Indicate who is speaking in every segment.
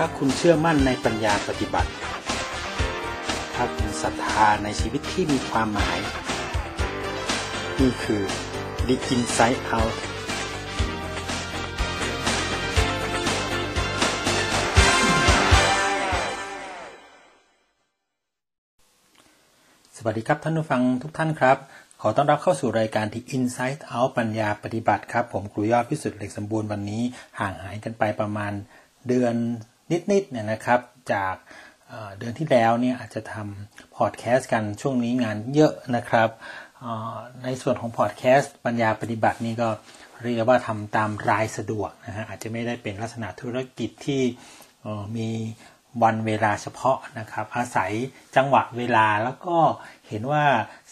Speaker 1: ถ้าคุณเชื่อมั่นในปัญญาปฏิบัติ ถ้าคุณศรัทธาในชีวิตที่มีความหมาย นี่คือ The Inside Out สวัสดีครับท่านผู้ฟังทุกท่านครับ ขอต้อนรับเข้าสู่รายการที่ Inside Out ปัญญาปฏิบัติครับ ผมครูยอดพิสุทธิ์เหล็กสมบูรณ์วันนี้ห่างหายกันไปประมาณเดือน นิดๆเนี่ยนะครับ จากเดือนที่แล้วเนี่ยอาจจะทำพอดแคสต์กันช่วงนี้งานเยอะนะครับในส่วนของพอดแคสต์ปัญญาปฏิบัตินี่ก็เรียกว่าทำตามรายสะดวกนะฮะอาจจะไม่ได้เป็นลักษณะธุรกิจที่มี วันเวลาเฉพาะนะครับ อาศัยจังหวะเวลาแล้วก็เห็นว่า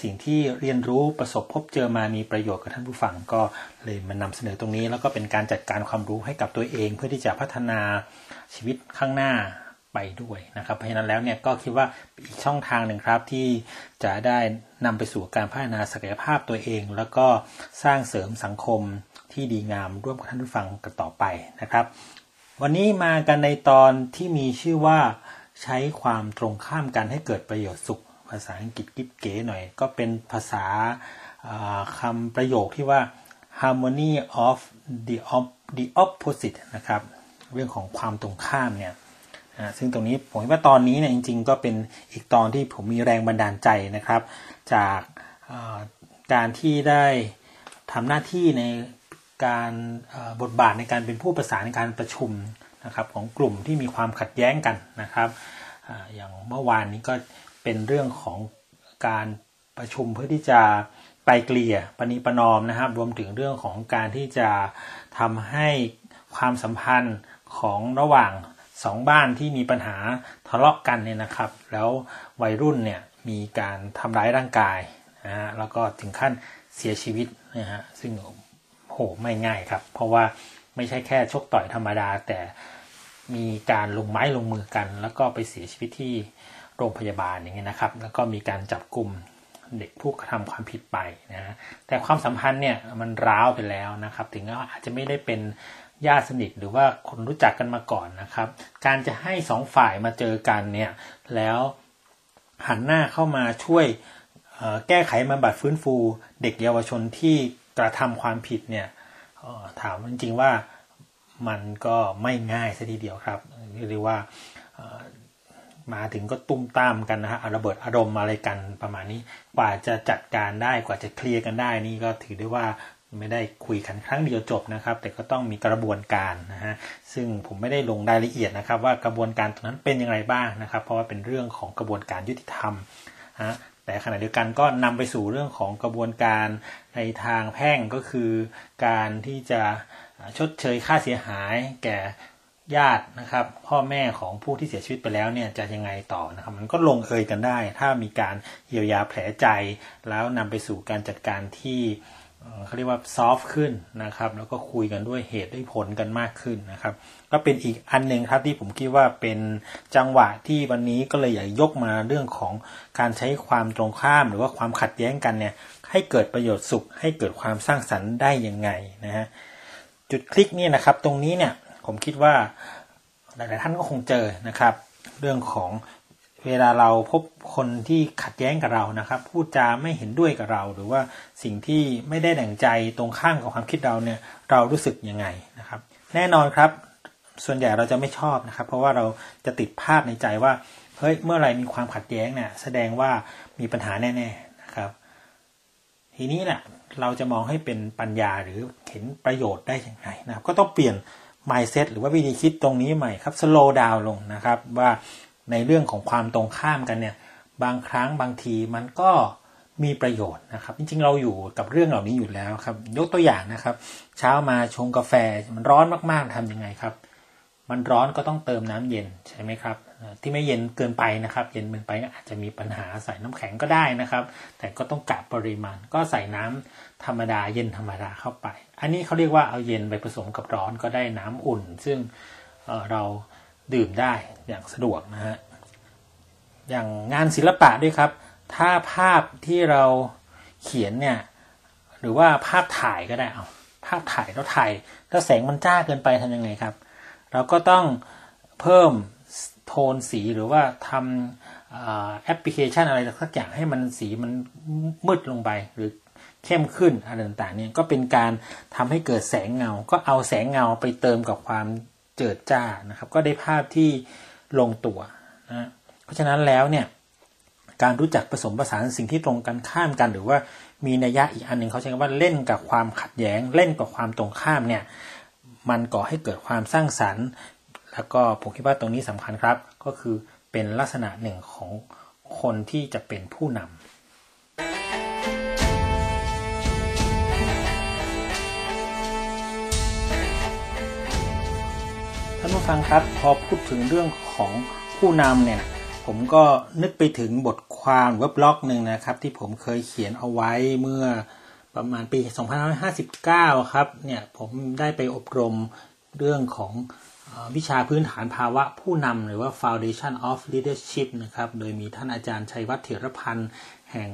Speaker 1: สิ่งที่เรียนรู้ประสบพบเจอมามีประโยชน์กับท่านผู้ฟังก็เลยมานำเสนอตรงนี้ แล้วก็เป็นการจัดการความรู้ให้กับตัวเอง เพื่อที่จะพัฒนาชีวิตข้างหน้าไปด้วยนะครับ เพราะฉะนั้นแล้วเนี่ยก็คิดว่าอีกช่องทางหนึ่งครับที่จะได้นำไปสู่การพัฒนาศักยภาพตัวเอง แล้วก็สร้างเสริมสังคมที่ดีงามร่วมกับท่านผู้ฟังกันต่อไปนะครับ วันนี้มากันในตอนที่มีชื่อว่าใช้ความตรงข้ามกันให้เกิดประโยชน์สุข ภาษาอังกฤษกิ๊บเก๋หน่อย ก็เป็นภาษาคำประโยคที่ว่า harmony of the op the opposite นะครับ เรื่องของความตรงข้ามเนี่ยซึ่งตรงนี้ผมว่าตอนนี้เนี่ยจริง ๆ ก็เป็นอีกตอนที่ผมมีแรงบันดาลใจนะครับ จากการที่ได้ทำหน้าที่ใน การบทบาทในการเป็นผู้ประสานในการประชุมนะครับของกลุ่มที่มีความขัดแย้งกันนะครับอย่างเมื่อวานนี้ก็เป็นเรื่องของการประชุมเพื่อที่จะไปเกลี่ยปณีประนอมนะครับ รวมถึงเรื่องของการที่จะทำให้ความสัมพันธ์ของระหว่างสองบ้านที่มีปัญหาทะเลาะกันเนี่ยนะครับ แล้ววัยรุ่นเนี่ยมีการทำร้ายร่างกายนะฮะแล้วก็ถึงขั้นเสียชีวิตนะฮะซึ่ง โหไม่ง่ายครับ เพราะว่าไม่ใช่แค่ชกต่อยธรรมดา แต่มีการลงไม้ลงมือกัน แล้วก็ไปเสียชีวิตที่โรงพยาบาลอย่างเงี้ยนะครับ แล้วก็มีการจับกลุ่มเด็กผู้กระทำความผิดไปนะฮะแต่ความสัมพันธ์เนี่ยมันร้าวไปแล้วนะครับ ถึงว่าอาจจะไม่ได้เป็นญาติสนิทหรือว่าคนรู้จักกันมาก่อนนะครับ การจะให้สองฝ่ายมาเจอกันเนี่ยแล้วหันหน้าเข้ามาช่วยแก้ไขบำบัดฟื้นฟู เด็กเยาวชนที่ กระทำความผิดเนี่ยถามจริงๆว่ามันก็ไม่ง่ายซะทีเดียวครับเรียกว่าเอ่อมาถึงก็ตุ้มตามกันนะฮะระเบิดอารมณ์อะไรกันประมาณนี้กว่าจะจัดการได้กว่าจะเคลียร์กันได้นี่ก็ถือได้ว่าไม่ได้คุยกันครั้งเดียวจบนะครับ แต่ก็ต้องมีกระบวนการนะฮะซึ่งผมไม่ได้ลงรายละเอียดนะครับ ว่ากระบวนการตรงนั้นเป็นอย่างไรบ้างนะครับ เพราะว่าเป็นเรื่องของกระบวนการยุติธรรมฮะ แต่ขณะเดียวกันก็นำไปสู่เรื่องของกระบวนการในทางแพ่งก็คือ การที่จะชดเชยค่าเสียหายแก่ญาตินะครับ พ่อแม่ของผู้ที่เสียชีวิตไปแล้วเนี่ยจะยังไงต่อนะครับ มันก็ลงเอยกันได้ ถ้ามีการเยียวยาแผลใจ แล้วนำไปสู่การจัดการที่ เขาเรียกว่าซอฟต์ขึ้นนะครับ แล้วก็คุยกันด้วยเหตุด้วยผลกันมากขึ้นนะครับ ก็เป็นอีกอันหนึ่งครับที่ผมคิดว่าเป็นจังหวะที่วันนี้ก็เลยอยากยกมาเรื่องของการใช้ความตรงข้าม หรือว่าความขัดแย้งกันเนี่ยให้เกิดประโยชน์สุข ให้เกิดความสร้างสรรค์ได้ยังไงนะฮะจุดคลิกเนี่ยนะครับ ตรงนี้เนี่ยผมคิดว่าหลายๆท่านก็คงเจอนะครับ เรื่องของ เวลาเราพบคนที่ขัดแย้งกับเรานะครับ พูดจาไม่เห็นด้วยกับเรา หรือว่าสิ่งที่ไม่ได้ดั่งใจตรงข้ามกับความคิดเราเนี่ย เรารู้สึกยังไงนะครับ แน่นอนครับ ส่วนใหญ่เราจะไม่ชอบนะครับ เพราะว่าเราจะติดภาพในใจว่าเฮ้ยเมื่อไรมีความขัดแย้งเนี่ยแสดงว่ามีปัญหาแน่ๆนะครับ ทีนี้เนี่ยเราจะมองให้เป็นปัญญาหรือเห็นประโยชน์ได้อยังไงนะครับ ก็ต้องเปลี่ยน mindset หรือว่าวิธีคิดตรงนี้ใหม่ครับ slow down ลงนะครับ ว่า ในเรื่องของความตรงข้ามกันเนี่ยบางครั้งบางทีมันก็มีประโยชน์นะครับ จริงๆ เราอยู่กับเรื่องเหล่านี้อยู่แล้วครับ ยกตัวอย่างนะครับ เช้ามาชงกาแฟมันร้อนมากๆทำยังไงครับ มันร้อนก็ต้องเติมน้ำเย็นใช่ไหมครับ ที่ไม่เย็นเกินไปนะครับ เย็นเกินไปอาจจะมีปัญหาใส่น้ำแข็งก็ได้นะครับ แต่ก็ต้องกะปริมาณก็ใส่น้ำธรรมดาเย็นธรรมดาเข้าไป อันนี้เขาเรียกว่าเอาเย็นไปผสมกับร้อนก็ได้น้ำอุ่น ซึ่งเเรา ดื่มได้อย่างสะดวกนะฮะอย่างงานศิลปะด้วยครับ ถ้าภาพที่เราเขียนเนี่ยหรือว่าภาพถ่ายก็ได้เอาภาพถ่ายเราถ่ายถ้าแสงมันจ้าเกินไปทำยังไงครับ เราก็ต้องเพิ่มโทนสีหรือว่าทำแอปพลิเคชันอะไรสักอย่างให้มันสีมันมืดลงไปหรือเข้มขึ้นอะไรต่างๆเนี่ยก็เป็นการทำให้เกิดแสงเงา ก็เอาแสงเงาไปเติมกับความ จิดจ้านะครับ ก็ได้ภาพที่ลงตัวนะเพราะฉะนั้นแล้วเนี่ยการรู้จักผสมผสานสิ่งที่ตรงกันข้ามกัน หรือว่ามีนัยยะอีกอันหนึ่งเขาใช้คำว่าเล่นกับความขัดแย้ง เล่นกับความตรงข้ามเนี่ยมันก่อให้เกิดความสร้างสรรค์ แล้วก็ผมคิดว่าตรงนี้สำคัญครับ ก็คือเป็นลักษณะหนึ่งของคนที่จะเป็นผู้นำท่า ผู้ฟังครับ พอพูดถึงเรื่องของผู้นำเนี่ย ผมก็นึกไปถึงบทความเว็บบล็อกหนึ่งนะครับ ที่ผมเคยเขียนเอาไว้เมื่อประมาณปี 2559 ครับ เนี่ย ผมได้ไปอบรมเรื่องของวิชาพื้นฐานภาวะผู้นำหรือว่า Foundation of Leadership นะครับ โดยมีท่านอาจารย์ชัยวัฒน์เถรพันธ์ แห่ง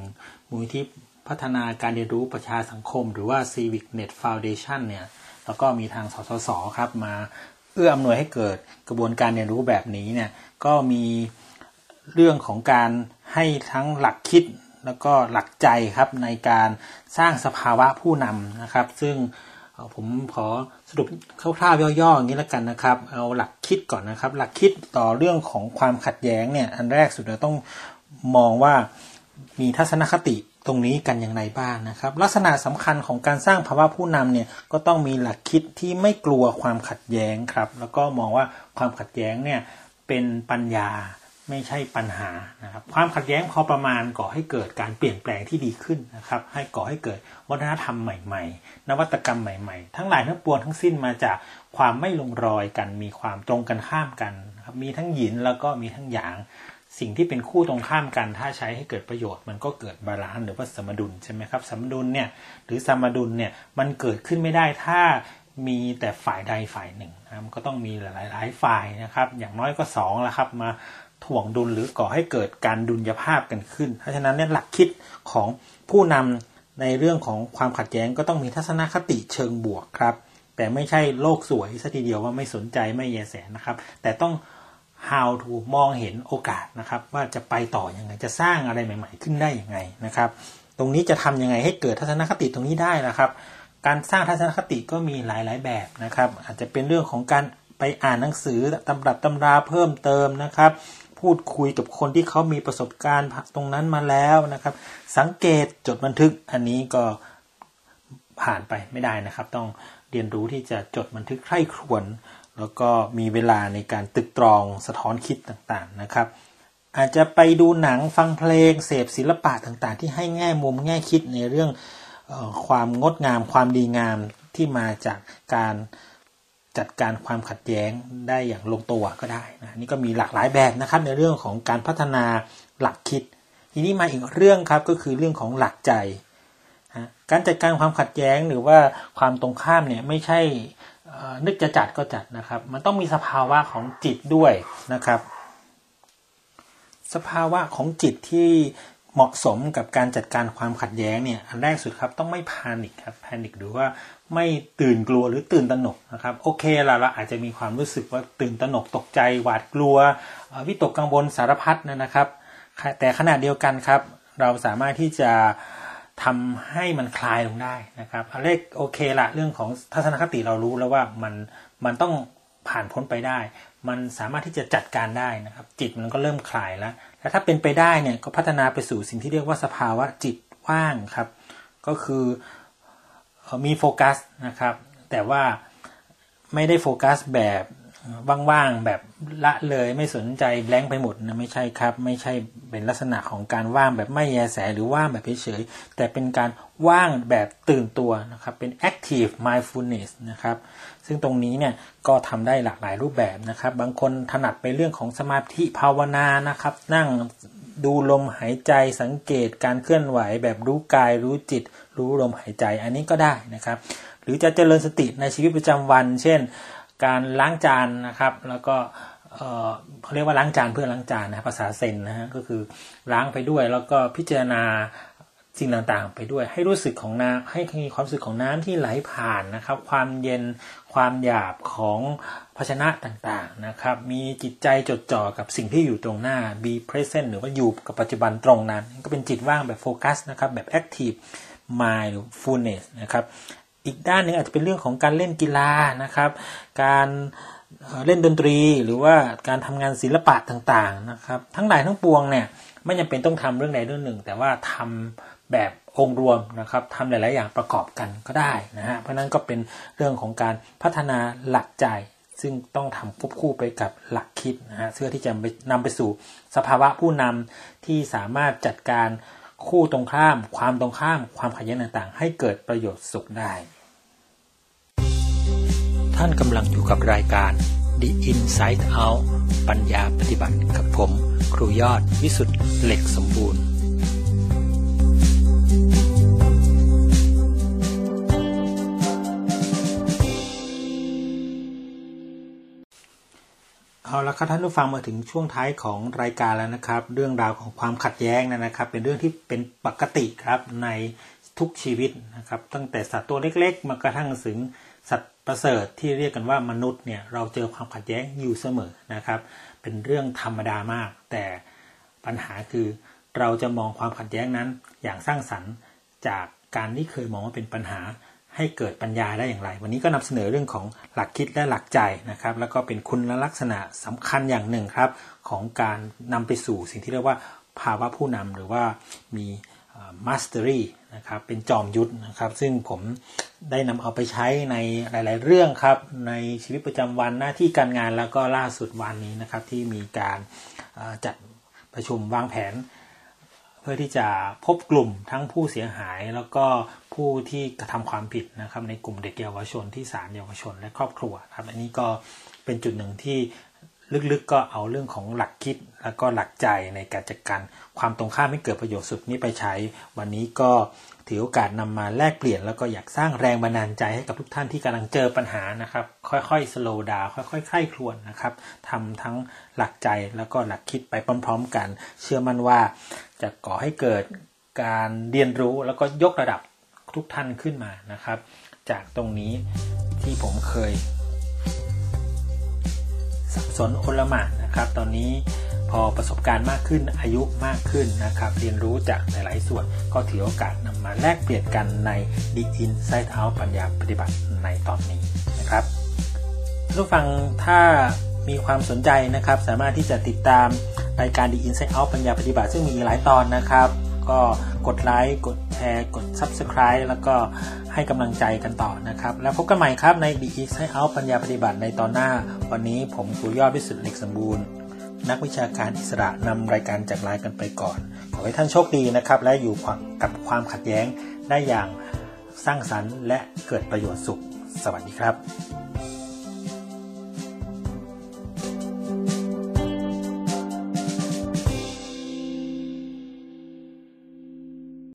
Speaker 1: มูลที่พัฒนาการเรียนรู้ประชาสังคม หรือว่า Civic Net Foundation เนี่ย แล้วก็มีทางสสสครับมา อื้ออำนวยให้เกิดกระบวนการเรียนรู้แบบนี้เนี่ยก็มีเรื่องของการให้ทั้งหลักคิดแล้วก็หลักใจครับในการสร้างสภาวะผู้นำนะครับ ซึ่งผมขอสรุปคร่าวๆย่อๆอย่างนี้แล้วกันนะครับ เอาหลักคิดก่อนนะครับ หลักคิดต่อเรื่องของความขัดแย้งเนี่ยอันแรกสุดเราต้องมองว่ามีทัศนคติตรงนี้กันอย่างไรบ้างนะครับ ลักษณะสำคัญของการสร้างภาวะผู้นำเนี่ยก็ต้องมีหลักคิดที่ไม่กลัวความขัดแย้งครับ แล้วก็มองว่าความขัดแย้งเนี่ยเป็นปัญญาไม่ใช่ปัญหานะครับ ความขัดแย้งพอประมาณก่อให้เกิดการเปลี่ยนแปลงที่ดีขึ้นนะครับ ให้ก่อให้เกิดวัฒนธรรมใหม่ๆ นวัตกรรมใหม่ๆ ทั้งหลายทั้งปวงทั้งสิ้นมาจากความไม่ลงรอยกัน มีความตรงกันข้ามกันนะครับมีทั้งหยินแล้วก็มีทั้งหยาง สิ่งที่เป็นคู่ตรงข้ามกันถ้าใช้ให้เกิดประโยชน์ มันก็เกิด balance หรือว่าสมดุลใช่ไหมครับสมดุลเนี่ยหรือสมดุลเนี่ยมันเกิดขึ้นไม่ได้ถ้ามีแต่ฝ่ายใดฝ่ายหนึ่งนะมันก็ต้องมีหลายๆฝ่ายนะครับ อย่างน้อยก็2ละครับมาถ่วงดุลหรือก่อให้เกิดการดุลยภาพกันขึ้น เพราะฉะนั้นเนี่ยหลักคิดของผู้นำในเรื่องของความขัดแย้งก็ต้องมีทัศนคติเชิงบวกครับ แต่ไม่ใช่โลกสวยซะทีเดียวว่าไม่สนใจไม่แยแสนะครับ แต่ต้อง how to มองเห็นโอกาสนะครับ ว่าจะไปต่ออยังไง จะสร้างอะไรใหม่ ๆ ขึ้นได้ยังไงนะครับ ตรงนี้จะทํำยังไงให้เกิดทัศนคติตรงนี้ได้นะครับ การสร้างทัศนคติก็มีหลายๆแบบนะครับ อาจจะเป็นเรื่องของการไปอ่านหนังสือตำรับตำราเพิ่มเติมนะครับ พูดคุยกับคนที่เขามีประสบการณ์ตรงนั้นมาแล้วนะครับ สังเกตจดบันทึกอันนี้ก็ผ่านไปไม่ได้นะครับ ต้องเรียนรู้ที่จะจดบันทึกใคร่ครวญ แล้วก็มีเวลาในการตึกตรองสะท้อนคิดต่างๆนะครับ อาจจะไปดูหนังฟังเพลงเสพศิลปะต่างๆ ที่ให้แง่มุมแง่คิดในเรื่องอความงดงามความดีงามที่มาจากการจัดการความขัดแย้งได้อย่างลงตัวก็ได้นะนี่ก็มีหลากหลายแบบนะครับในเรื่องของการพัฒนาหลักคิด ทีนี้มาอีกเรื่องครับก็คือเรื่องของหลักใจ การจัดการความขัดแย้งหรือว่าความตรงข้ามเนี่ยไม่ใช่ นึกจะจัดก็จัดนะครับ มันต้องมีสภาวะของจิตด้วยนะครับ สภาวะของจิตที่เหมาะสมกับการจัดการความขัดแย้งเนี่ยอันแรกสุดครับต้องไม่พานิคครับพนิคหรือว่าไม่ตื่นกลัวหรือตื่นตระหนกนะครับโอเคละเราอาจจะมีความรู้สึกว่าตื่นตระหนกตกใจหวาดกลัว วิตกกังวลสารพัดนะครับ แต่ขณะเดียวกันครับ เราสามารถที่จะ ทำให้มันคลายลงได้นะครับอันแรกโอเคละเรื่องของทัศนคติเรารู้แล้วว่ามันมันต้องผ่านพ้นไปได้ มันสามารถที่จะจัดการได้นะครับ จิตมันก็เริ่มคลายแล้วและถ้าเป็นไปได้เนี่ยก็พัฒนาไปสู่สิ่งที่เรียกว่าสภาวะจิตว่างครับ ก็คือมีโฟกัสนะครับ แต่ว่าไม่ได้โฟกัสแบบ ว่างๆแบบละเลยไม่สนใจแบงค์ไปหมดนะไม่ใช่ครับ ไม่ใช่เป็นลักษณะของการว่างแบบไม่แยแสหรือว่างแบบเฉยๆแต่เป็นการว่างแบบตื่นตัวนะครับเป็น active mindfulness นะครับซึ่งตรงนี้เนี่ยก็ทำได้หลากหลายรูปแบบนะครับ บางคนถนัดไปเรื่องของสมาธิภาวนานะครับ นั่งดูลมหายใจสังเกตการเคลื่อนไหวแบบรู้กายรู้จิต รู้ลมหายใจอันนี้ก็ได้นะครับ หรือจะเจริญสติในชีวิตประจำวัน เช่น การล้างจานนะครับ แล้วก็เขาเรียกว่าล้างจานเพื่อล้างจานนะภาษาเซนนะฮะก็คือล้างไปด้วย แล้วก็พิจารณาสิ่งต่างๆ ไปด้วย ให้รู้สึกของน้ำให้มีความรู้สึกของน้ำที่ไหลผ่านนะครับ ความเย็นความหยาบของภาชนะต่างๆนะครับ มีจิตใจจดจ่อกับสิ่งที่อยู่ตรงหน้า be present หรือว่าอยู่กับปัจจุบันตรงนั้น ก็เป็นจิตว่างแบบโฟกัสนะครับแบบ active mind หรือ fullness นะครับ อีกด้านหนึ่งอาจจะเป็นเรื่องของการเล่นกีฬานะครับ การเล่นดนตรีหรือว่าการทำงานศิลปะต่างๆนะครับ ทั้งหลายทั้งปวงเนี่ยไม่จำเป็นต้องทำเรื่องใดเรื่องหนึ่ง แต่ว่าทำแบบองค์รวมนะครับทำหลาย ๆ อย่างประกอบกันก็ได้นะฮะเพราะนั้นก็เป็นเรื่องของการพัฒนาหลักใจ ซึ่งต้องทำควบคู่ไปกับหลักคิดนะฮะเพื่อที่จะนำไปสู่สภาวะผู้นำที่สามารถจัดการคู่ตรงข้าม ความตรงข้าม ความขัดแย้งต่าง ๆ ให้เกิดประโยชน์สุขได้ ท่านกำลังอยู่กับรายการ The Inside Out ปัญญาปฏิบัติกับผม ครูยอดวิสุทธ์เหล็กสมบูรณ์ เอาละครับท่านผู้ฟังมาถึงช่วงท้ายของรายการแล้วนะครับ เรื่องราวของความขัดแย้งนะครับ เป็นเรื่องที่เป็นปกติครับในทุกชีวิตนะครับ ตั้งแต่สัตว์ตัวเล็กๆมากระทั่งถึง สัตว์ประเสริฐที่เรียกกันว่ามนุษย์เนี่ยเราเจอความขัดแย้งอยู่เสมอนะครับ เป็นเรื่องธรรมดามาก แต่ปัญหาคือเราจะมองความขัดแย้งนั้นอย่างสร้างสรรค์จากการที่เคยมองว่าเป็นปัญหาให้เกิดปัญญาได้อย่างไร วันนี้ก็นำเสนอเรื่องของหลักคิดและหลักใจนะครับ แล้วก็เป็นคุณลักษณะสำคัญอย่างหนึ่งครับ ของการนำไปสู่สิ่งที่เรียกว่าภาวะผู้นำหรือว่ามี mastery นะครับเป็นจอมยุทธนะครับซึ่งผมได้นำเอาไปใช้ในหลาย ๆ เรื่องครับในชีวิตประจำวันหน้าที่การงานแล้วก็ล่าสุดวันนี้นะครับที่มีการจัดประชุมวางแผน เพื่อที่จะพบกลุ่มทั้งผู้เสียหายแล้วก็ผู้ที่กระทำความผิดนะครับในกลุ่มเด็กเยาวชนที่ศาลเยาวชนและครอบครัวครับอันนี้ก็เป็นจุดหนึ่งที่ ลึกๆก็เอาเรื่องของหลักคิดแล้วก็หลักใจในการจัดการความตรงข้ามให้เกิดประโยชน์สุดนี้ไปใช้ วันนี้ก็ถือโอกาสนำมาแลกเปลี่ยน แล้วก็อยากสร้างแรงบันดาลใจให้กับทุกท่านที่กำลังเจอปัญหานะครับ ค่อยๆสโลว์ดาวค่อยๆไข้ครวนนะครับทำทั้งหลักใจแล้วก็หลักคิดไปพร้อม ๆ กัน เชื่อมั่นว่าจะก่อให้เกิดการเรียนรู้แล้วก็ยกระดับทุกท่านขึ้นมานะครับ จากตรงนี้ที่ผมเคย สับสนโอลหม่านนะครับ ตอนนี้พอประสบการณ์มากขึ้นอายุมากขึ้นนะครับ เรียนรู้จากหลาย ๆ ส่วนก็ถือโอกาสนำมาแลกเปลี่ยนกันใน The Inside Out ปัญญาปฏิบัติในตอนนี้นะครับทุกฟังถ้ามีความสนใจนะครับ สามารถที่จะติดตามรายการ The Inside Out ปัญญาปฏิบัติซึ่งมีหลายตอนนะครับ ก็กดไลค์กดแชร์กด Subscribe แล้วก็ให้กำลังใจกันต่อนะครับ แล้วพบกันใหม่ครับใน The Inside Out ปัญญาปฏิบัติในตอนหน้า วันนี้ผมครูยอดวิสุทธิ์เหล็กสมบูรณ์ นักวิชาการอิสระนำรายการจากลายกันไปก่อน ขอให้ท่านโชคดีนะครับ และอยู่กับความขัดแย้งได้อย่างสร้างสรรค์ และเกิดประโยชน์สุข สวัสดีครับ